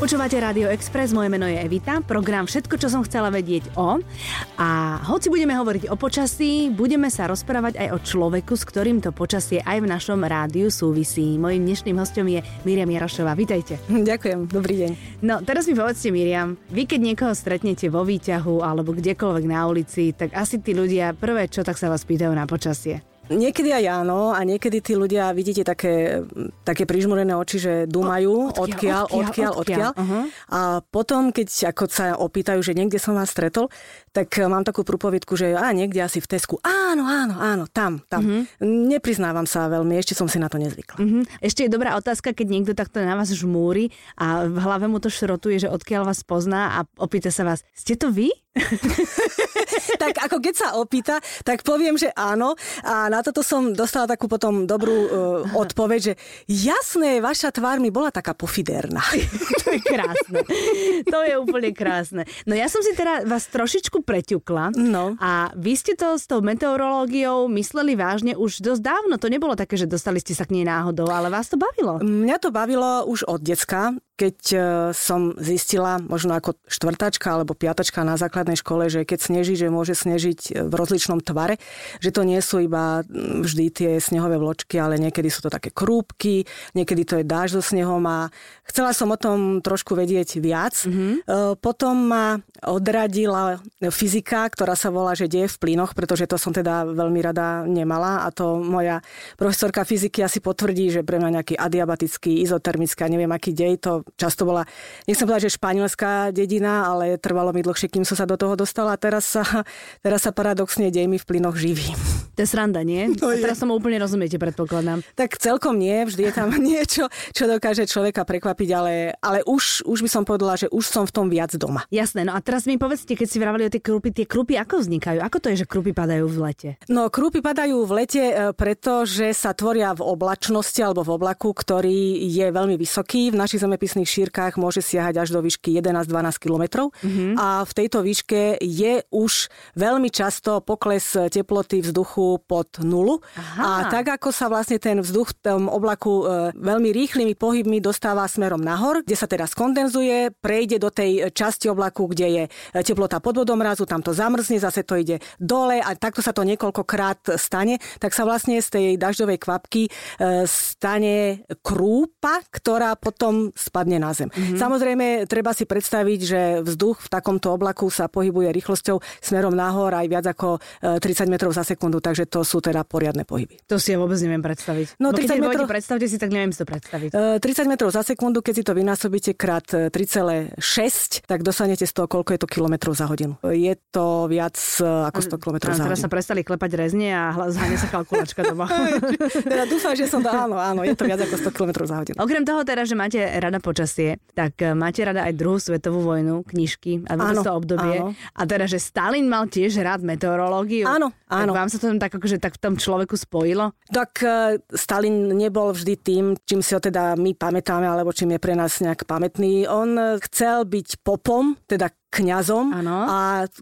Počúvate Rádio Express, moje meno je Evita, program Všetko, čo som chcela vedieť o. A hoci budeme hovoriť o počasí, budeme sa rozprávať aj o človeku, s ktorým to počasie aj v našom rádiu súvisí. Mojím dnešným hostom je Miriam Jarošová. Vítajte. Ďakujem, dobrý deň. No, teraz mi povedzte, Miriam, vy keď niekoho stretnete vo výťahu alebo kdekoľvek na ulici, tak asi tí ľudia prvé čo tak sa vás pýtajú na počasie. Niekedy aj áno a niekedy tí ľudia vidíte také, také prižmurené oči, že dumajú, odkiaľ, odkiaľ, odkiaľ. odkiaľ. Uh-huh. A potom, keď ako sa opýtajú, že niekde som vás stretol, tak mám takú prúpovidku, že a niekde asi v Tesku. Áno, áno, áno, tam, tam. Uh-huh. Nepriznávam sa veľmi, ešte som si na to nezvykla. Uh-huh. Ešte je dobrá otázka, keď niekto takto na vás žmúri a v hlave mu to šrotuje, že odkiaľ vás pozná a opýta sa vás, ste to vy? tak ako keď sa opýta, tak poviem, že áno. A na toto som dostala takú potom dobrú uh, odpoveď, že jasné, vaša tvár mi bola taká pofiderná. to je krásne. To je úplne krásne. No ja som si teda vás trošičku preťukla. No. A vy ste to s tou meteorológiou mysleli vážne už dosť dávno. To nebolo také, že dostali ste sa k nej náhodou, ale vás to bavilo. Mňa to bavilo už od decka keď e, som zistila, možno ako štvrtačka alebo piatačka na základnej škole, že keď sneží, že môže snežiť v rozličnom tvare, že to nie sú iba vždy tie snehové vločky, ale niekedy sú to také krúbky, niekedy to je dáž so snehom a chcela som o tom trošku vedieť viac. Mm-hmm. Potom ma odradila fyzika, ktorá sa volá, že deje v plynoch, pretože to som teda veľmi rada nemala a to moja profesorka fyziky asi potvrdí, že pre mňa nejaký adiabatický, izotermický, neviem aký dej, to často bola, nechcem povedať, že španielská dedina, ale trvalo mi dlhšie, kým som sa do toho dostala a teraz sa, teraz sa paradoxne dejmi v plynoch živí. To je sranda, nie? No a teraz som úplne rozumiete, predpokladám. Tak celkom nie, vždy je tam niečo, čo dokáže človeka prekvapiť, ale, ale už, už by som povedala, že už som v tom viac doma. Jasné, no a teraz mi povedzte, keď si vravali o tie krúpy, tie krúpy ako vznikajú? Ako to je, že krúpy padajú v lete? No, krúpy padajú v lete, e, pretože sa tvoria v oblačnosti alebo v oblaku, ktorý je veľmi vysoký. V našich zemepisných šírkach môže siahať až do výšky 11-12 km. Mm-hmm. A v tejto výške je už veľmi často pokles teploty vzduchu pod nulu. Aha. A tak ako sa vlastne ten vzduch v tom oblaku e, veľmi rýchlymi pohybmi dostáva smerom nahor, kde sa teraz kondenzuje, prejde do tej časti oblaku, kde je teplota pod vodom mrazu, tam to zamrzne, zase to ide dole a takto sa to niekoľkokrát stane, tak sa vlastne z tej dažďovej kvapky e, stane krúpa, ktorá potom spadne spadne na zem. Mm-hmm. Samozrejme, treba si predstaviť, že vzduch v takomto oblaku sa pohybuje rýchlosťou smerom nahor aj viac ako 30 e, metrov za sekundu, takže to sú teda poriadne pohyby. To si ja vôbec neviem predstaviť. No, 30 metrov... predstavte si, tak neviem si to predstaviť. 30 e, metrov za sekundu, keď si to vynásobíte krát 3,6, e, tak dostanete z toho, koľko je to kilometrov za hodinu. Je to viac ako 100 kilometrov za hodinu. Teraz sa prestali klepať rezne a zháňa sa kalkulačka doma. teda dúfam, že som to, áno, áno, je to viac ako 100 km za hodinu. Okrem toho teda, že máte rada počas počasie, tak máte rada aj druhú svetovú vojnu, knižky a vôbec to obdobie. Áno. A teda, že Stalin mal tiež rád meteorológiu. Áno, áno. Tak vám sa to tak akože tak v tom človeku spojilo? Tak e, Stalin nebol vždy tým, čím si ho teda my pamätáme, alebo čím je pre nás nejak pamätný. On chcel byť popom, teda kňazom ano. a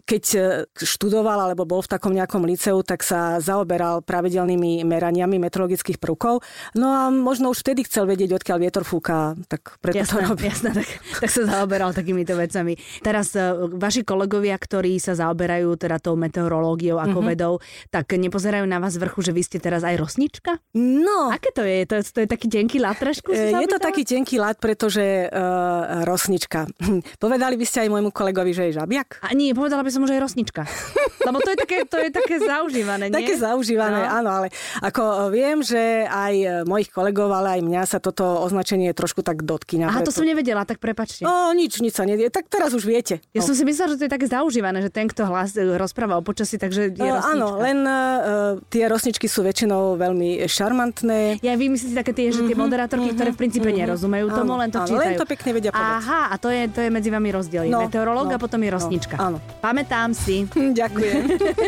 keď e, študoval alebo bol v takom nejakom liceu, tak sa zaoberal pravidelnými meraniami meteorologických prvkov. No a možno už vtedy chcel vedieť, odkiaľ vietor fúka, tak preto jasné, to robí. Jasné, tak, tak sa zaoberal takýmito vecami. Teraz e, vaši kolegovia, ktorí sa zaoberajú teda tou meteorológiou ako mm-hmm. vedou, tak nepozerajú na vás vrchu, že vy ste teraz aj rosnička? No. Aké to je? To, to je taký tenký lat trošku? E, je to taký tenký lat, pretože uh, rosnička. Povedali by ste aj môjmu kolegovi kolegovi, že je žabiak? A nie, povedala by som že je rosnička. Lebo to je také, to je také zaužívané, nie? Také zaužívané, no. áno, ale ako viem, že aj mojich kolegov, ale aj mňa sa toto označenie trošku tak dotkýňa. Aha, preto... to som nevedela, tak prepačte. O, nič, nič sa nedie. Tak teraz už viete. Ja no. som si myslela, že to je také zaužívané, že ten, kto hlas, rozpráva o počasí, takže je uh, Áno, len uh, tie rosničky sú väčšinou veľmi šarmantné. Ja vy myslíte také tie, že tie mm-hmm, moderátorky, mm-hmm, ktoré v princípe mm-hmm, nerozumejú tomu, len to áno, čítajú. len to pekne vedia povedať. Aha, a to je, to je medzi vami rozdiel. No, Meteorológ no, a potom je rosnička. No, áno. Pamätám si. Ďakujem.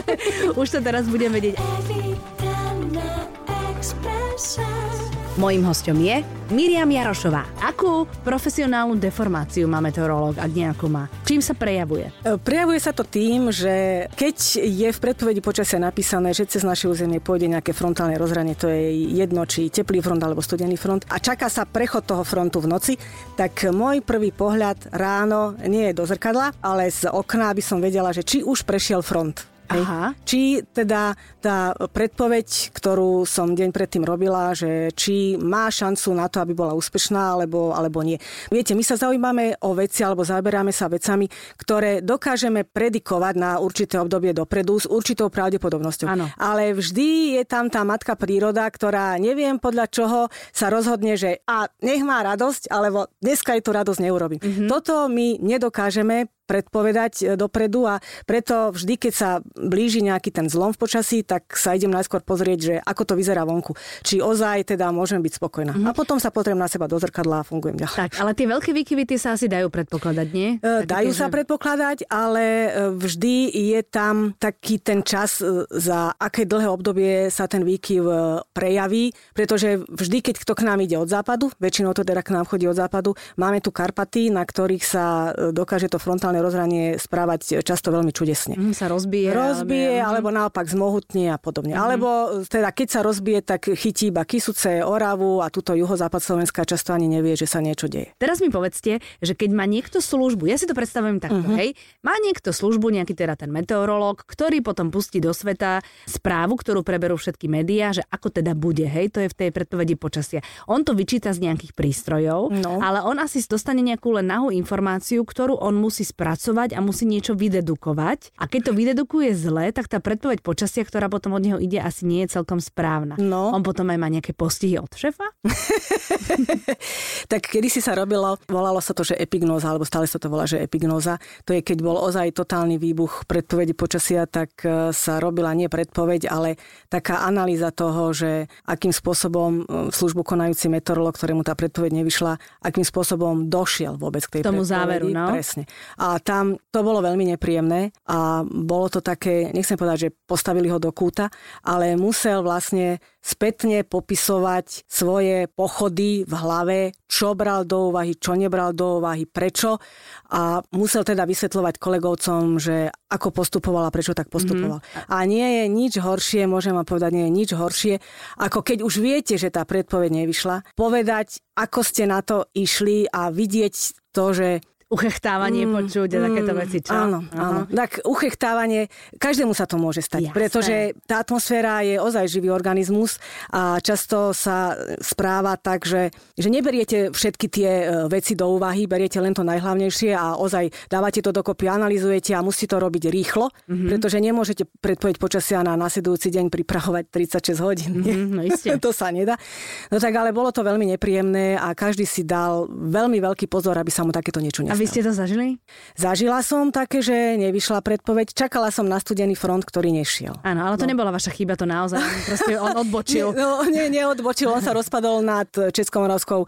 Už to teraz budem vedieť. Mojím hostom je Miriam Jarošová. Akú profesionálnu deformáciu má meteorológ, ak nejakú má? Čím sa prejavuje? E, prejavuje sa to tým, že keď je v predpovedi počasia napísané, že cez naše územie pôjde nejaké frontálne rozhranie, to je jedno, či teplý front alebo studený front, a čaká sa prechod toho frontu v noci, tak môj prvý pohľad ráno nie je do zrkadla, ale z okna by som vedela, že či už prešiel front. Aha. Či teda tá predpoveď, ktorú som deň predtým robila, že či má šancu na to, aby bola úspešná, alebo, alebo nie. Viete, my sa zaujímame o veci, alebo zaoberáme sa vecami, ktoré dokážeme predikovať na určité obdobie dopredu s určitou pravdepodobnosťou. Ano. Ale vždy je tam tá matka príroda, ktorá neviem podľa čoho sa rozhodne, že a nech má radosť, alebo dneska je tu radosť neurobím. Mm-hmm. Toto my nedokážeme predpovedať e, dopredu a preto vždy, keď sa blíži nejaký ten zlom v počasí, tak sa idem najskôr pozrieť, že ako to vyzerá vonku. Či ozaj teda môžem byť spokojná. Mm-hmm. A potom sa potrebujem na seba do zrkadla a fungujem ďalej. Tak, ale tie veľké výkyvy tie sa asi dajú predpokladať, nie? E, dajú sa že... predpokladať, ale e, vždy je tam taký ten čas, za aké dlhé obdobie sa ten výkyv prejaví, pretože vždy, keď kto k nám ide od západu, väčšinou to teda k nám chodí od západu, máme tu Karpaty, na ktorých sa dokáže to frontálne rozhranie správať často veľmi čudesne. Mm, sa rozbije. Rozbije, alebo, alebo naopak zmohutne a podobne. Mm. Alebo teda keď sa rozbije, tak chytí iba Kisuce, Oravu a túto juhozápad Slovenska často ani nevie, že sa niečo deje. Teraz mi povedzte, že keď má niekto službu, ja si to predstavujem takto, mm-hmm. hej, má niekto službu, nejaký teda ten meteorológ, ktorý potom pustí do sveta správu, ktorú preberú všetky médiá, že ako teda bude, hej, to je v tej predpovedi počasia. On to vyčíta z nejakých prístrojov, no. ale on asi dostane nejakú len nahú informáciu, ktorú on musí spraviť pracovať a musí niečo vydedukovať. A keď to vydedukuje zle, tak tá predpoveď počasia, ktorá potom od neho ide, asi nie je celkom správna. No. On potom aj má nejaké postihy od šefa? tak kedy si sa robilo, volalo sa to, že epignóza, alebo stále sa to volá, že epignóza. To je, keď bol ozaj totálny výbuch predpovedi počasia, tak e, sa robila nie predpoveď, ale taká analýza toho, že akým spôsobom e, službu konajúci meteorolog, ktorému tá predpoveď nevyšla, akým spôsobom došiel vôbec k tej tomu záveru. No? Presne. A tam to bolo veľmi nepríjemné a bolo to také, nechcem povedať, že postavili ho do kúta, ale musel vlastne spätne popisovať svoje pochody v hlave, čo bral do úvahy, čo nebral do úvahy, prečo a musel teda vysvetľovať kolegovcom, že ako postupoval a prečo tak postupoval. Mm-hmm. A nie je nič horšie, môžem vám povedať, nie je nič horšie, ako keď už viete, že tá predpoveď nevyšla, povedať, ako ste na to išli a vidieť to, že uchechtávanie mm, počuť a mm, takéto veci, čo? Áno, áno. Tak uchechtávanie, každému sa to môže stať, Jasné. pretože tá atmosféra je ozaj živý organizmus a často sa správa tak, že, že neberiete všetky tie e, veci do úvahy, beriete len to najhlavnejšie a ozaj dávate to dokopy, analizujete a musí to robiť rýchlo, mm-hmm. pretože nemôžete predpoveď počasia na nasledujúci deň pripravovať 36 hodín. Mm-hmm, no isté. to sa nedá. No tak ale bolo to veľmi nepríjemné a každý si dal veľmi veľký pozor, aby sa mu takéto niečo nestalo. Vy ste to zažili? Zažila som také, že nevyšla predpoveď. Čakala som na studený front, ktorý nešiel. Áno, ale to no. nebola vaša chyba, to naozaj. Proste on odbočil. nie, no, nie, neodbočil. On sa rozpadol nad Českomoravskou e,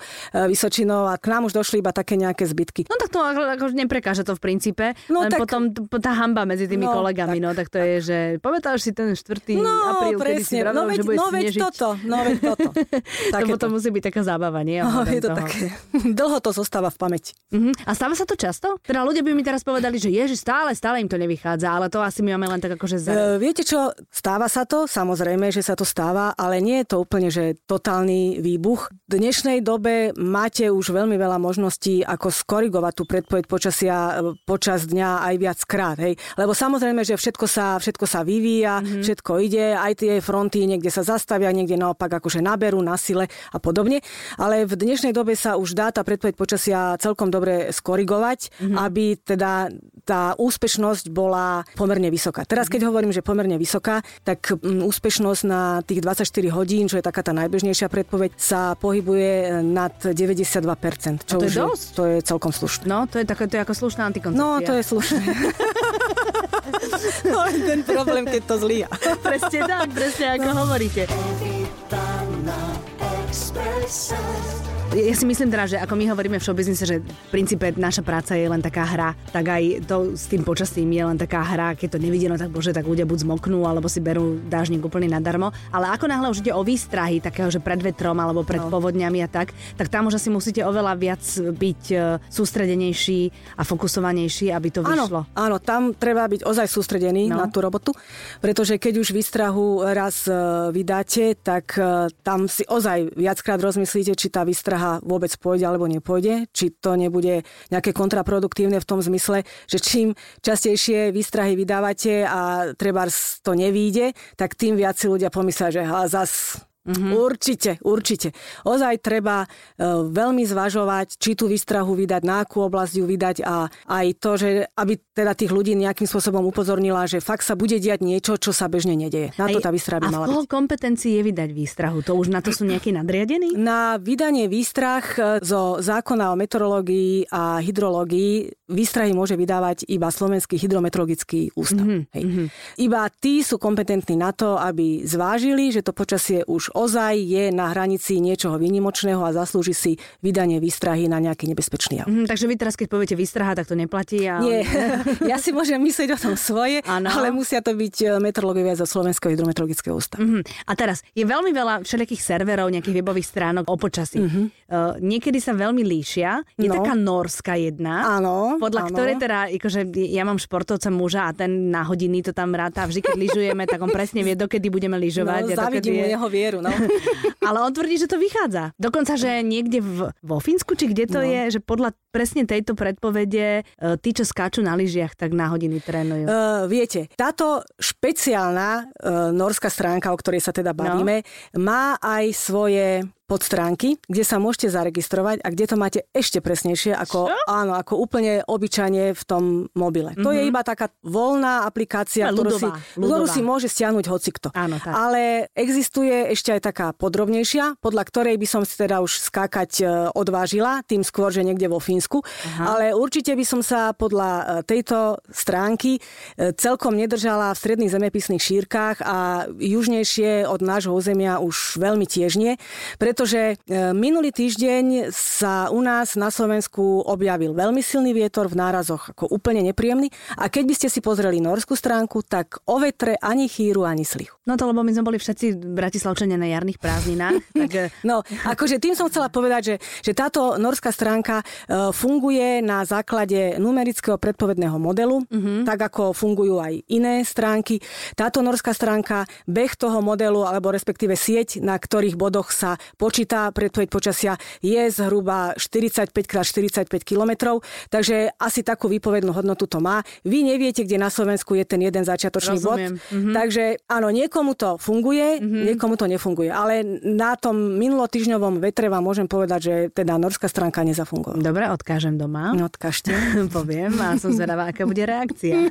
Vysočinou a k nám už došli iba také nejaké zbytky. No tak to ako neprekáže to v princípe. No, len tak, potom tá hamba medzi tými no, kolegami. Tak, no tak to je, že pamätáš si ten 4. No, apríl, presne. si vravil, no, veď, že no, veď toto. No veď toto. to potom musí byť taká zábava, nie? No, je to toho. také. Dlho to zostáva v pamäti. Uh-huh. A stáva sa to často? Teda ľudia by mi teraz povedali, že je, že stále, stále im to nevychádza, ale to asi my máme len tak akože... Za... E, viete čo, stáva sa to, samozrejme, že sa to stáva, ale nie je to úplne, že totálny výbuch. V dnešnej dobe máte už veľmi veľa možností, ako skorigovať tú predpoveď počasia e, počas dňa aj viac krát. Hej? Lebo samozrejme, že všetko sa, všetko sa vyvíja, mm-hmm. všetko ide, aj tie fronty niekde sa zastavia, niekde naopak akože naberú na sile a podobne. Ale v dnešnej dobe sa už dá tá predpoveď počasia celkom dobre skorigovať mm-hmm. aby teda tá úspešnosť bola pomerne vysoká. Teraz, keď hovorím, že pomerne vysoká, tak mm, úspešnosť na tých 24 hodín, čo je taká tá najbežnejšia predpoveď, sa pohybuje nad 92%. Čo to je už dosť? Je, to je celkom slušné. No, to je, také, to je ako slušná antikoncepcia. No, to je slušné. no, ten problém, keď to zlíja. presne tak, presne ako hovoríte. Ja si myslím teda, že ako my hovoríme v showbiznise, že v princípe naša práca je len taká hra, tak aj to s tým počasím je len taká hra, keď to nevidí, no tak bože, tak ľudia buď zmoknú, alebo si berú dážnik úplne nadarmo. Ale ako náhle už ide o výstrahy, takého, že pred vetrom alebo pred no. povodňami a tak, tak tam už asi musíte oveľa viac byť e, sústredenejší a fokusovanejší, aby to vyšlo. Áno, áno tam treba byť ozaj sústredený no. na tú robotu, pretože keď už výstrahu raz e, vydáte, tak e, tam si ozaj viackrát rozmyslíte, či tá výstraha vôbec pôjde alebo nepôjde, či to nebude nejaké kontraproduktívne v tom zmysle, že čím častejšie výstrahy vydávate a treba to nevíde, tak tým viac si ľudia pomyslia, že zas Mm-hmm. Určite, určite. Ozaj treba e, veľmi zvažovať, či tú výstrahu vydať, na akú oblasť ju vydať a aj to, že aby teda tých ľudí nejakým spôsobom upozornila, že fakt sa bude diať niečo, čo sa bežne nedeje. Na to tá výstraha by mala. A v kompetencii je vydať výstrahu? To už na to sú nejakí nadriadení? Na vydanie výstrah e, zo zákona o meteorológii a hydrológii výstrahy môže vydávať iba Slovenský hydrometeorologický ústav. Mm-hmm. Hej. Mm-hmm. Iba tí sú kompetentní na to, aby zvážili, že to počasie už ozaj je na hranici niečoho výnimočného a zaslúži si vydanie výstrahy na nejaký nebezpečný jav. Mm, takže vy teraz, keď poviete výstraha, tak to neplatí? A... Nie, ja si môžem myslieť o tom svoje, ano. ale musia to byť e, meteorológovia zo Slovenského hydrometeorologického ústavu. Mm-hmm. A teraz, je veľmi veľa všelijakých serverov, nejakých webových stránok o počasí. Mm-hmm. Uh, niekedy sa veľmi líšia. Je no. taká norská jedna, Áno, podľa áno. ktorej teda, akože ja mám športovca muža a ten na hodiny to tam ráta. Vždy, keď lyžujeme, tak on presne vie, dokedy budeme lyžovať. No, závidím mu jeho vieru, no. Ale on tvrdí, že to vychádza. Dokonca, že niekde v, vo Fínsku, či kde to no. je, že podľa presne tejto predpovede e, tí, čo skáču na lyžiach, tak na hodiny trénujú. Uh, viete, táto špeciálna uh, norská stránka, o ktorej sa teda bavíme, no. má aj svoje podstránky, kde sa môžete zaregistrovať a kde to máte ešte presnejšie ako, áno, ako úplne obyčajne v tom mobile. Mm-hmm. To je mhm. iba taká voľná aplikácia, ľudová, ktorú, si, ľudová. ktorú si môže stiahnuť hocikto. Áno, tak. Ale existuje ešte aj taká podrobnejšia, podľa ktorej by som si teda už skákať e, odvážila, tým skôr, že niekde vo Fínsku. Aha. Ale určite by som sa podľa e, tejto stránky e, celkom nedržala v stredných zemepisných šírkach a južnejšie od nášho územia už veľmi tiež nie. Pre pretože e, minulý týždeň sa u nás na Slovensku objavil veľmi silný vietor v nárazoch, ako úplne nepríjemný. A keď by ste si pozreli norskú stránku, tak o vetre ani chýru, ani slichu. No to lebo my sme boli všetci bratislavčania na jarných prázdninách. tak... E, no, akože tým som chcela povedať, že, že táto norská stránka e, funguje na základe numerického predpovedného modelu, uh-huh. tak ako fungujú aj iné stránky. Táto norská stránka, beh toho modelu, alebo respektíve sieť, na ktorých bodoch sa počíta predpoveď počasia je zhruba 45 x 45 km, takže asi takú výpovednú hodnotu to má. Vy neviete, kde na Slovensku je ten jeden začiatočný Rozumiem. bod. Mm-hmm. Takže áno, niekomu to funguje, mm-hmm. niekomu to nefunguje. Ale na tom minulotýžňovom vetre vám môžem povedať, že teda norská stránka nezafungovala. Dobre, odkážem doma. No, odkážte. Poviem a som zvedavá, aká bude reakcia.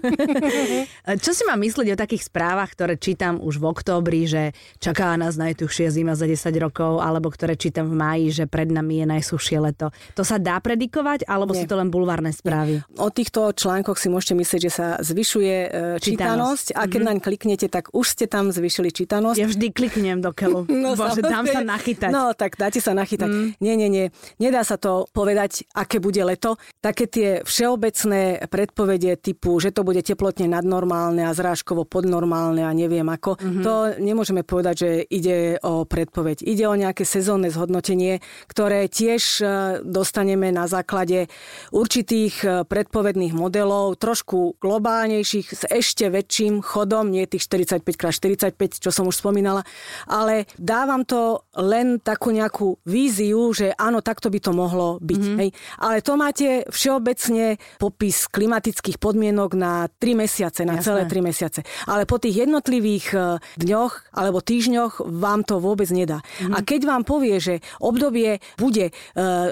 Čo si mám myslieť o takých správach, ktoré čítam už v októbri, že čaká nás najtuchšia zima za 10 rokov, ale alebo ktoré čítam v máji, že pred nami je najsušie leto. To sa dá predikovať, alebo Nie. sú to len bulvárne správy? O týchto článkoch si môžete myslieť, že sa zvyšuje e, čítanosť a keď mm-hmm. naň kliknete, tak už ste tam zvyšili čítanosť. Ja vždy kliknem do keľu. No, Bože, dám sa nachytať. No, tak dáte sa nachytať. Mm. Nie, nie, nie. Nedá sa to povedať, aké bude leto. Také tie všeobecné predpovede typu, že to bude teplotne nadnormálne a zrážkovo podnormálne a neviem ako, mm-hmm. to nemôžeme povedať, že ide o predpoveď. Ide o nejaké sezónne zhodnotenie, ktoré tiež e, dostaneme na základe určitých e, predpovedných modelov, trošku globálnejších, s ešte väčším chodom, nie tých 45x45, čo som už spomínala, ale dávam to len takú nejakú víziu, že áno, takto by to mohlo byť. Mm-hmm. Hej. Ale to máte všeobecne popis klimatických podmienok na 3 mesiace, na Jasné. celé 3 mesiace. Ale po tých jednotlivých e, dňoch alebo týždňoch vám to vôbec nedá. Mm-hmm. A keď vám vám povie, že obdobie bude e,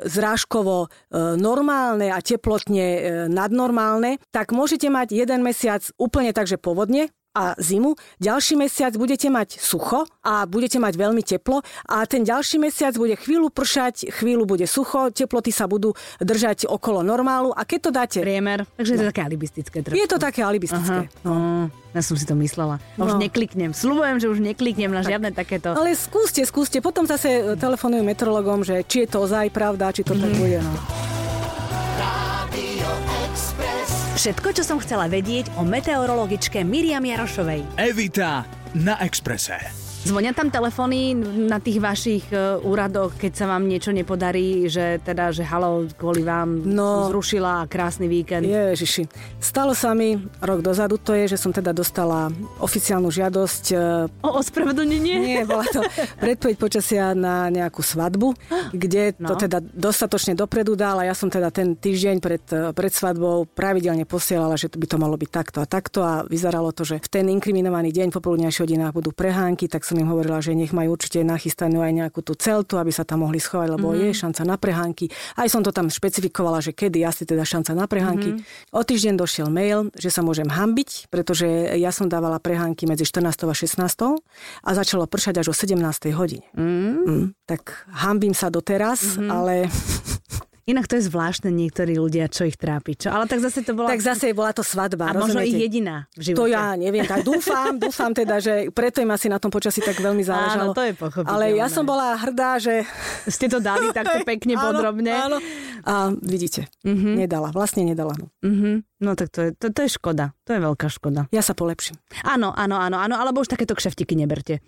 zrážkovo e, normálne a teplotne e, nadnormálne, tak môžete mať jeden mesiac úplne tak, že povodne, a zimu, ďalší mesiac budete mať sucho a budete mať veľmi teplo a ten ďalší mesiac bude chvíľu pršať, chvíľu bude sucho, teploty sa budú držať okolo normálu a keď to dáte... Priemer, takže no. je to také alibistické. Trošku. Je to také alibistické. Aha. No. Mm, ja som si to myslela. No. Už nekliknem. Slubujem, že už nekliknem na tak. žiadne takéto. Ale skúste, skúste. Potom zase telefonujú meteorologom, že či je to ozaj pravda, či to mm-hmm. tak mhm. bude. No. Všetko, čo som chcela vedieť o meteorologičke Miriam Jarošovej. Evita na Exprese. Zvonia tam telefóny na tých vašich uh, úradoch, keď sa vám niečo nepodarí, že teda, že halo, kvôli vám no, zrušila krásny víkend. Ježiši. Stalo sa mi rok dozadu, to je, že som teda dostala oficiálnu žiadosť. Uh, o ospravedlnenie? Nie, bola to predpoveď počasia na nejakú svadbu, kde no. to teda dostatočne dopredu dal a ja som teda ten týždeň pred, e, pred svadbou pravidelne posielala, že by to malo byť takto a takto a vyzeralo to, že v ten inkriminovaný deň popoludnejších hodinách budú prehánky, tak som im hovorila, že nech majú určite nachystanú aj nejakú tú celtu, aby sa tam mohli schovať, lebo mm-hmm. je šanca na prehánky. Aj som to tam špecifikovala, že kedy asi teda šanca na prehánky. Mm-hmm. O týždeň došiel mail, že sa môžem hambiť, pretože ja som dávala prehánky medzi 14. a 16. a začalo pršať až o 17. hodine. Mm-hmm. Mm, tak hambím sa doteraz, mm-hmm. ale Inak to je zvláštne niektorí ľudia, čo ich trápi. Čo? Ale tak zase to bola... Tak zase bola to svadba. A možno ich jediná v živote. To ja neviem. Tak dúfam, dúfam teda, že preto im asi na tom počasí tak veľmi záležalo. Áno, to je pochopiteľné. Ale ja som bola hrdá, že... Ste to dali takto pekne áno, podrobne. Áno. A vidíte, mm-hmm. nedala. Vlastne nedala. Mm-hmm. No tak to je, to, to je škoda. To je veľká škoda. Ja sa polepším. Áno, áno, áno, áno, alebo už takéto kšeftiky neberte.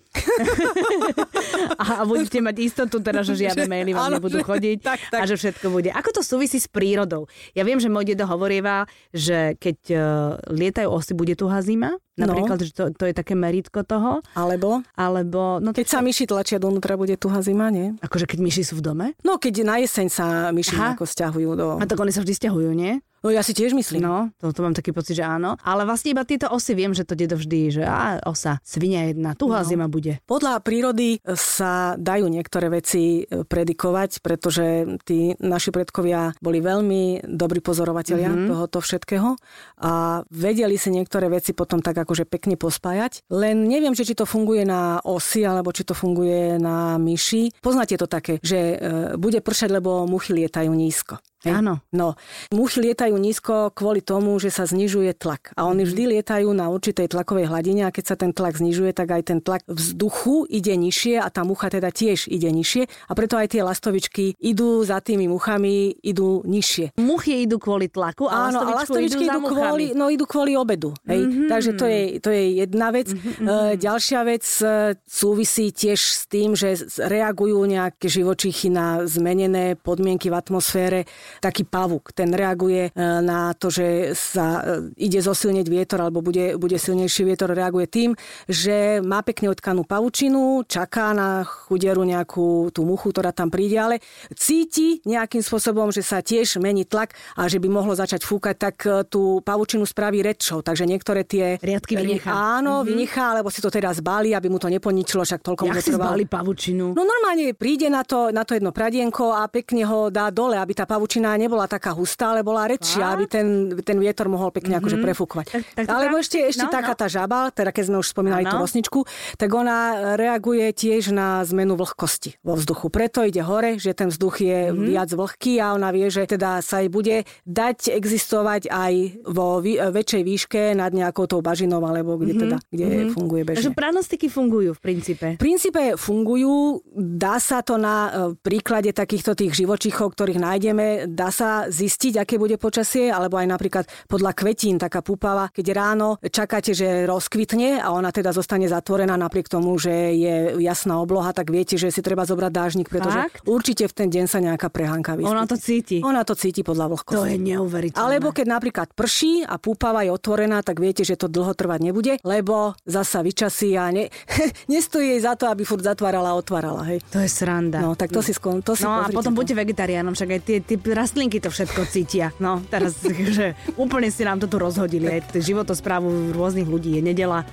a, a budete mať istotu teda, že žiadne maily vám áno, nebudú že, chodiť tak, tak. a že všetko bude. Ako to súvisí s prírodou? Ja viem, že môj dedo hovorieva, že keď uh, lietajú osy, bude tu zima. Napríklad, no. že to, to je také meritko toho. Alebo? Alebo... No, keď sa myši tlačia donútra, bude tuhá zima, nie? Akože keď myši sú v dome? No, keď na jeseň sa myši stiahujú do... A tak oni sa vždy stiahujú, nie? No ja si tiež myslím. No, to, to mám taký pocit, že áno. Ale vlastne iba tieto osy viem, že to dedo vždy, že á, osa, svinia jedna, tuhá no. zima bude. Podľa prírody sa dajú niektoré veci e, predikovať, pretože tí naši predkovia boli veľmi dobrí pozorovatelia mm-hmm. tohoto všetkého a vedeli si niektoré veci potom tak akože pekne pospájať. Len neviem, že či to funguje na osy alebo či to funguje na myši. Poznáte to také, že e, bude pršať, lebo muchy lietajú nízko. Hej. Áno. No, muchy lietajú nízko kvôli tomu, že sa znižuje tlak. A oni mhm. vždy lietajú na určitej tlakovej hladine a keď sa ten tlak znižuje, tak aj ten tlak vzduchu ide nižšie a tá mucha teda tiež ide nižšie a preto aj tie lastovičky idú za tými muchami, idú nižšie. Muchy idú kvôli tlaku a Áno, lastovičky, a lastovičky idú, idú kvôli, no, idú kvôli obedu. Hej. Mm-hmm. Takže to je, to je jedna vec. Mm-hmm. E, ďalšia vec e, súvisí tiež s tým, že reagujú nejaké živočichy na zmenené podmienky v atmosfére taký pavúk. Ten reaguje e, na to, že sa e, ide zosilnieť vietor alebo bude, bude silnejší vietor, reaguje tým, že má pekne odkanú pavučinu, čaká na chuderu nejakú tú muchu, ktorá tam príde, ale cíti nejakým spôsobom, že sa tiež mení tlak a že by mohlo začať fúkať, tak e, tú pavučinu spraví redšou. Takže niektoré tie... Riadky vynechá. Áno, mm-hmm. vynechá, alebo si to teda zbali, aby mu to neponičilo, však toľko Jak mu to pavučinu? No normálne príde na to, na to jedno pradienko a pekne ho dá dole, aby tá pavučina nebola taká hustá, ale bola redšia, aby ten, ten vietor mohol pekne mm-hmm. akože prefúkovať. Tak, tak Alebo ešte, ešte no, taká no. tá žaba, teda keď sme už spomínali no. tú rosničku, tak ona reaguje tiež na zmenu vlhkosti vo vzduchu. Preto ide hore, že ten vzduch je mm-hmm. viac vlhký a ona vie, že teda sa jej bude dať existovať aj vo vý, väčšej výške nad nejakou tou bažinou, alebo kde mm-hmm. teda kde mm-hmm. funguje bežne. Takže pranostiky fungujú v princípe. V princípe fungujú, dá sa to na e, príklade takýchto tých živočichov, ktorých nájdeme, dá sa zistiť, aké bude počasie, alebo aj napríklad podľa kvetín, taká púpava, keď ráno čakáte, že rozkvitne a ona teda zostane zatvorená napriek tomu, že je jasná obloha, tak viete, že si treba zobrať dážnik, pretože Fakt? určite v ten deň sa nejaká prehánka vyskytne. Ona to cíti. Ona to cíti podľa vlhkosti. To je neuveriteľné. Alebo keď napríklad prší a púpava je otvorená, tak viete, že to dlho trvať nebude, lebo zasa vyčasí a ne, nestojí jej za to, aby furt zatvárala a otvárala. Hej. To je sranda. No, tak to si skon, to si No a potom to. buďte vegetariánom, však aj tie, tie rastlinky to všetko cítia. No, teraz, že úplne si nám to tu rozhodili. Aj životosprávu rôznych ľudí je nedela.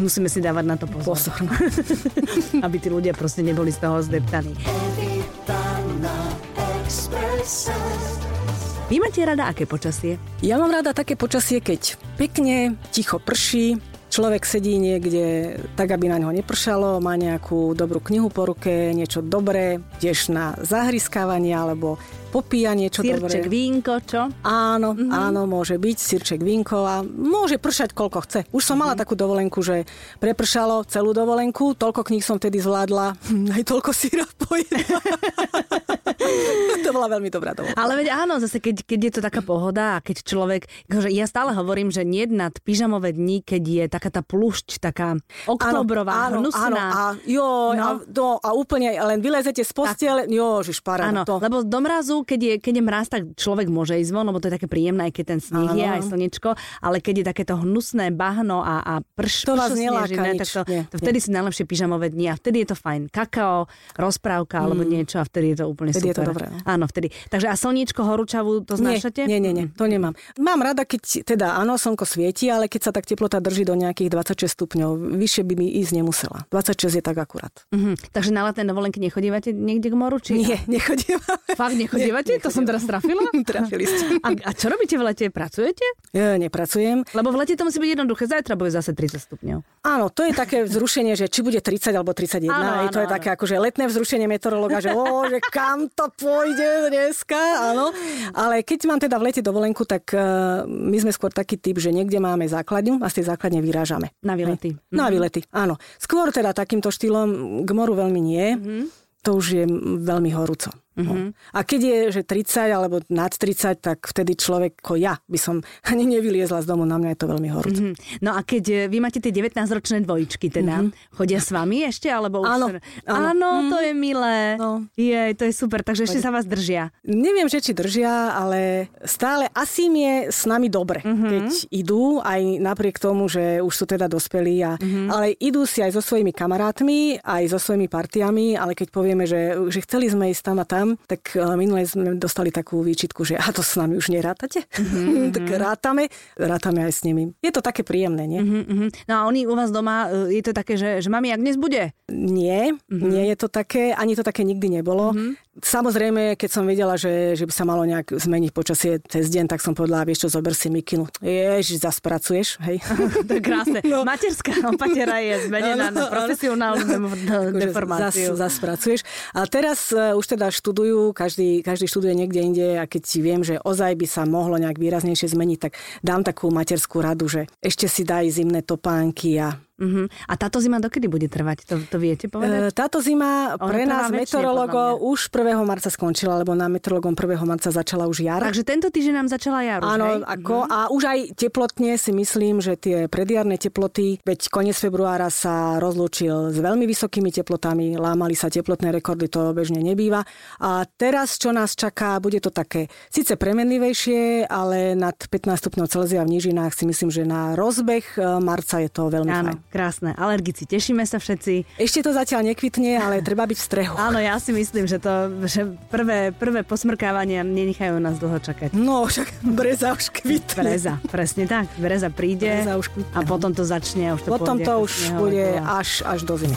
Musíme si dávať na to pozor. pozor. Aby tí ľudia proste neboli z toho zdeptaní. Vy máte rada aké počasie? Ja mám rada také počasie, keď pekne, ticho prší, človek sedí niekde tak, aby na ňo nepršalo, má nejakú dobrú knihu po ruke, niečo dobré, tiež na zahryskávanie alebo popíja niečo Sirček, dobré. vínko, čo? Áno, mm-hmm. áno, môže byť sirček, vínko a môže pršať koľko chce. Už som mala mm-hmm. takú dovolenku, že prepršalo celú dovolenku, toľko kníh som vtedy zvládla, aj toľko síra pojedla. to bola veľmi dobrá dovolenka. Ale veď áno, zase keď, keď je to taká pohoda a keď človek, akože ja stále hovorím, že nie nad pyžamové dni, keď je taká tá plušť, taká oktobrová, áno, hnusná. Áno, a, jo, no. a, to, a úplne len vylezete z postele, jo, žiž Áno, to. lebo do mrazu keď je, keď je mraz, tak človek môže ísť von, lebo to je také príjemné, aj keď ten sneh je, aj slnečko, ale keď je takéto hnusné bahno a, a prš, to vás neláka nič. tak to, nie, to vtedy nie. sú najlepšie pyžamové dni a vtedy je to fajn. Kakao, rozprávka mm. alebo niečo a vtedy je to úplne vtedy super. Je to dobré. No. Áno, vtedy. Takže a slniečko, horúčavu, to znášate? Nie, nie, nie, to nemám. Mám rada, keď teda áno, slnko svieti, ale keď sa tak teplota drží do nejakých 26 stupňov, vyššie by mi ísť nemusela. 26 je tak akurát. Mm-hmm. Takže na letné dovolenky nechodívate niekde k moru? Či... Nie, nechodívame. Fakt nechodívate? Nie, to som teraz trafila? Trafili ste. A, a čo robíte v lete? Pracujete? Ja, nepracujem. Lebo v lete to musí byť jednoduché. Zajtra bude zase 30 stupňov. Áno, to je také vzrušenie, že či bude 30 alebo 31. Áno, áno, to je také akože letné vzrušenie meteorologa, že o, že kam to pôjde dneska, áno. Ale keď mám teda v lete dovolenku, tak uh, my sme skôr taký typ, že niekde máme základňu a z tej základne vyrážame. Na výlety. Hej. Na výlety, áno. Skôr teda takýmto štýlom k moru veľmi nie. Mm-hmm. To už je veľmi horúco. Mm-hmm. A keď je, že 30 alebo nad 30, tak vtedy človek, ako ja, by som ani nevyliezla z domu, na mňa je to veľmi horúco. Mm-hmm. No a keď e, vy máte tie 19-ročné dvojičky teda, mm-hmm. chodia s vami ešte, alebo už... Áno. Áno, áno mm-hmm. to je milé. No. Jej, to je super, takže ešte sa vás držia. Neviem, že či držia, ale stále asi im je s nami dobre, mm-hmm. keď idú, aj napriek tomu, že už sú teda dospelí, a, mm-hmm. ale idú si aj so svojimi kamarátmi, aj so svojimi partiami, ale keď povieme, že, že chceli sme ísť tam a tam, tam, tak e, minule sme dostali takú výčitku, že a to s nami už nerátate? Mm-hmm. tak rátame, rátame aj s nimi. Je to také príjemné, nie? Mm-hmm. No a oni u vás doma, e, je to také, že, že mami, ak dnes bude? Nie, mm-hmm. nie je to také, ani to také nikdy nebolo. Mm-hmm. Samozrejme, keď som vedela, že, že by sa malo nejak zmeniť počasie cez deň, tak som povedala, vieš čo, zober si mikinu. Ježiš, zaspracuješ, hej. to je krásne. No. Materská opatera je zmenená na profesionálnu deformáciu. Zas, zaspracuješ. A teraz uh, už teda študujú, každý, každý študuje niekde inde a keď si viem, že ozaj by sa mohlo nejak výraznejšie zmeniť, tak dám takú materskú radu, že ešte si daj zimné topánky a Uh-huh. A táto zima dokedy bude trvať? To, to viete povedať? E, táto zima ono pre nás meteorologov už 1. marca skončila, lebo na meteorologom 1. marca začala už jar. Takže tento týždeň nám začala jar. Áno, ako, uh-huh. a už aj teplotne si myslím, že tie predjarné teploty, veď koniec februára sa rozlúčil s veľmi vysokými teplotami, lámali sa teplotné rekordy, to bežne nebýva. A teraz, čo nás čaká, bude to také síce premenlivejšie, ale nad 15 stupňov Celzia v nížinách si myslím, že na rozbeh e, marca je to veľmi Áno. fajn. Krásne. Alergici, tešíme sa všetci. Ešte to zatiaľ nekvitne, ale treba byť v strehu. Áno, ja si myslím, že to že prvé, prvé posmrkávania nenechajú nás dlho čakať. No, však breza už kvitne. Breza, presne tak. Breza príde breza už kvitne. a potom to začne už to Potom pôjde, to už bude až, až do zimy.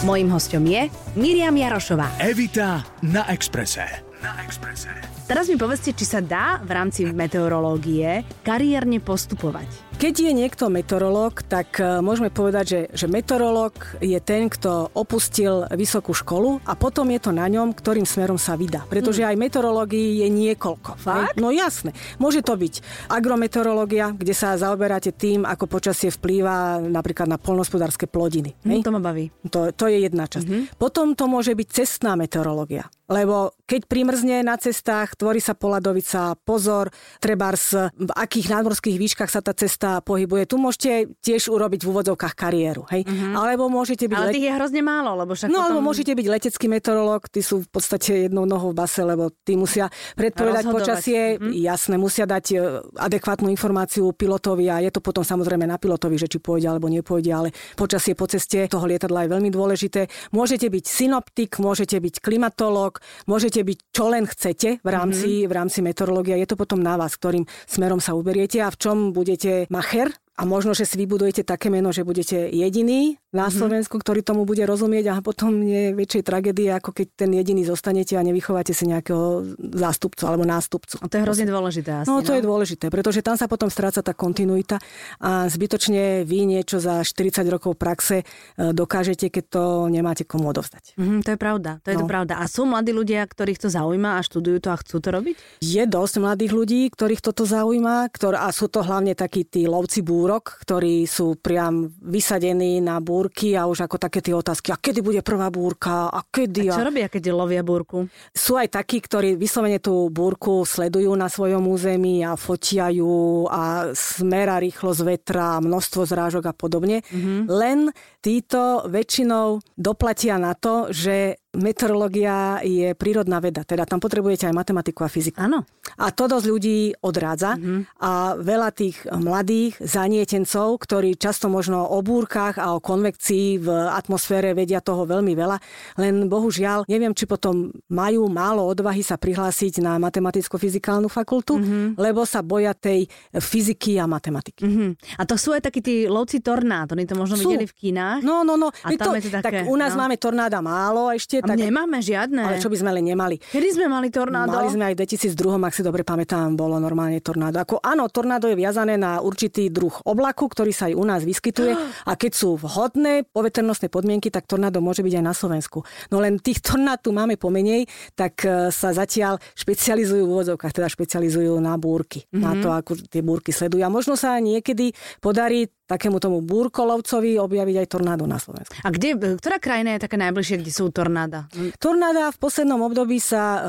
Mojím hostom je Miriam Jarošová. Evita na Exprese. Na Exprese. Teraz mi povedzte, či sa dá v rámci meteorológie kariérne postupovať. Keď je niekto meteorológ, tak e, môžeme povedať, že, že meteorológ je ten, kto opustil vysokú školu a potom je to na ňom, ktorým smerom sa vydá. Pretože aj meteorológií je niekoľko. Fakt? No jasné. Môže to byť agrometeorológia, kde sa zaoberáte tým, ako počasie vplýva napríklad na polnospodárske plodiny. Mm, to ma baví. To, to je jedna časť. Mm-hmm. Potom to môže byť cestná meteorológia. Lebo keď primrzne na cestách, tvorí sa poladovica, pozor, trebárs, v akých nadmorských výškach sa tá cesta pohybuje. Tu môžete tiež urobiť v úvodzovkách kariéru. Hej? Mm-hmm. Alebo môžete byť... Ale tých je hrozne málo, lebo však No, potom... alebo môžete byť letecký meteorológ, tí sú v podstate jednou nohou v base, lebo tí musia predpovedať Rozhodovať. počasie, mm-hmm. jasné, musia dať e, adekvátnu informáciu pilotovi a je to potom samozrejme na pilotovi, že či pôjde alebo nepôjde, ale počasie po ceste toho lietadla je veľmi dôležité. Môžete byť synoptik, môžete byť klimatológ, môžete byť čo len chcete v rámci, mm-hmm. v rámci meteorológie. Je to potom na vás, ktorým smerom sa uberiete a v čom budete macher a možno, že si vybudujete také meno, že budete jediný na mm-hmm. Slovensku, ktorý tomu bude rozumieť a potom je väčšej tragédie, ako keď ten jediný zostanete a nevychováte si nejakého zástupcu alebo nástupcu. A to je hrozne dôležité asi, No to no? je dôležité, pretože tam sa potom stráca tá kontinuita a zbytočne vy niečo za 40 rokov praxe e, dokážete, keď to nemáte komu odovzdať. Mm-hmm, to je pravda, to je no. to pravda. A sú mladí ľudia, ktorých to zaujíma a študujú to a chcú to robiť? Je dosť mladých ľudí, ktorých toto zaujíma ktor- a sú to hlavne takí tí lovci búr búrok, ktorí sú priam vysadení na búrky a už ako také tie otázky, a kedy bude prvá búrka, a kedy... A čo robia, keď lovia búrku? Sú aj takí, ktorí vyslovene tú búrku sledujú na svojom území a fotia ju a smera rýchlosť vetra, množstvo zrážok a podobne. Mm-hmm. Len títo väčšinou doplatia na to, že meteorológia je prírodná veda, teda tam potrebujete aj matematiku a fyziku. Áno. A to dosť ľudí odrádza mm-hmm. a veľa tých mladých zanietencov, ktorí často možno o búrkach a o konvekcii v atmosfére vedia toho veľmi veľa, len bohužiaľ neviem, či potom majú málo odvahy sa prihlásiť na matematicko-fyzikálnu fakultu, mm-hmm. lebo sa boja tej fyziky a matematiky. Mm-hmm. A to sú aj takí tí lovci tornád, oni to možno sú. videli v kinách. No, no, no. A to, to také, tak u nás no. máme tornáda málo ešte, tak... nemáme žiadne. Ale čo by sme len nemali? Kedy sme mali tornádo? Mali sme aj v 2002, ak si dobre pamätám, bolo normálne tornádo. Ako, áno, tornádo je viazané na určitý druh oblaku, ktorý sa aj u nás vyskytuje a keď sú vhodné poveternostné podmienky, tak tornádo môže byť aj na Slovensku. No len tých tornád tu máme pomenej, tak e, sa zatiaľ špecializujú v úvodzovkách, teda špecializujú na búrky. Mm-hmm. Na mhm. to, ako tie búrky sledujú. A možno sa niekedy podarí takému tomu búrkolovcovi objaviť aj tornádo na Slovensku. A kde, ktorá krajina je taká najbližšie, kde sú tornáda? Tornáda v poslednom období sa e,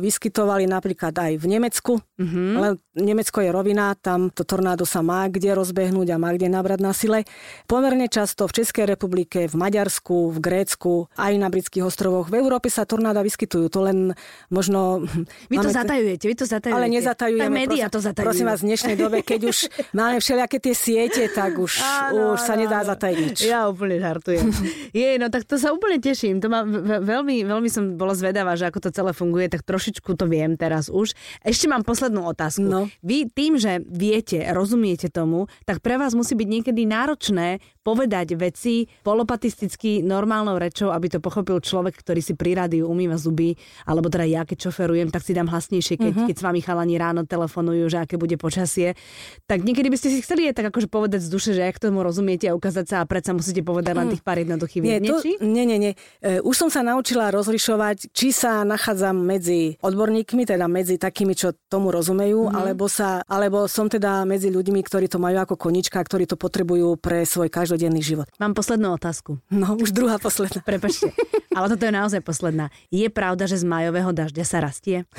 vyskytovali napríklad aj v Nemecku, mm-hmm. ale Nemecko je rovina, tam to tornádo sa má kde rozbehnúť a má kde nabrať na sile. Pomerne často v Českej republike, v Maďarsku, v Grécku, aj na britských ostrovoch. V Európe sa tornáda vyskytujú, to len možno... Vy to zatajujete, vy to zatajujete. Ale nezatajujeme. Tak média to zatajujú. Prosím vás, v dnešnej dobe, keď už máme všelijaké tie siete, tak už, áno, už sa nedá zatajiť nič. Ja úplne žartujem. Je, no tak to sa úplne teším. To ma veľmi, veľmi som bola zvedavá, že ako to celé funguje, tak trošičku to viem teraz už. Ešte mám poslednú otázku. No. Vy tým, že viete, rozumiete tomu, tak pre vás musí byť niekedy náročné povedať veci polopatisticky normálnou rečou, aby to pochopil človek, ktorý si pri rádiu umýva zuby, alebo teda ja, keď šoferujem, tak si dám hlasnejšie, keď, uh-huh. keď s vami chalani ráno telefonujú, že aké bude počasie. Tak niekedy by ste si chceli je tak akože povedať z duše, že ak tomu rozumiete a ukázať sa a predsa musíte povedať len mm. tých pár jednoduchých nie, to, nie, nie, nie. E, už som sa naučila rozlišovať, či sa nachádzam medzi odborníkmi, teda medzi takými, čo tomu rozumejú, uh-huh. alebo, sa, alebo som teda medzi ľuďmi, ktorí to majú ako konička, ktorí to potrebujú pre svoj každodenný život. Mám poslednú otázku. No, už druhá posledná. Prepačte, ale toto je naozaj posledná. Je pravda, že z majového dažďa sa rastie?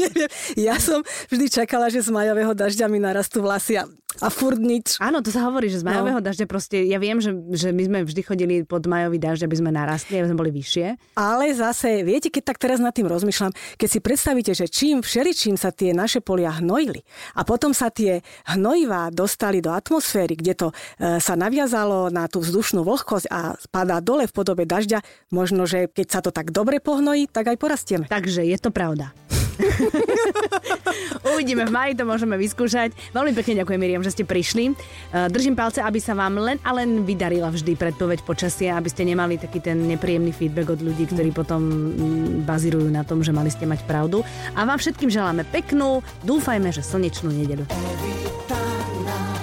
Neviem, ja som vždy čakala, že z majového dažďa mi narastú vlasy a a furt nič. Áno, to sa hovorí, že z majového no. dažďa proste, ja viem, že, že my sme vždy chodili pod majový dažď, aby sme narastli, aby sme boli vyššie. Ale zase, viete, keď tak teraz nad tým rozmýšľam, keď si predstavíte, že čím všeličím sa tie naše polia hnojili a potom sa tie hnojivá dostali do atmosféry, kde to e, sa naviazalo na tú vzdušnú vlhkosť a spadá dole v podobe dažďa, možno, že keď sa to tak dobre pohnojí, tak aj porastieme. Takže je to pravda. Uvidíme v maji, to môžeme vyskúšať. Veľmi pekne ďakujem, Miriam, že ste prišli. Eh, držím palce, aby sa vám len a len vydarila vždy predpoveď počasia, aby ste nemali taký ten nepríjemný feedback od ľudí, ktorí potom mm, bazirujú na tom, že mali ste mať pravdu. A vám všetkým želáme peknú, dúfajme, že slnečnú nedelu. Every time now,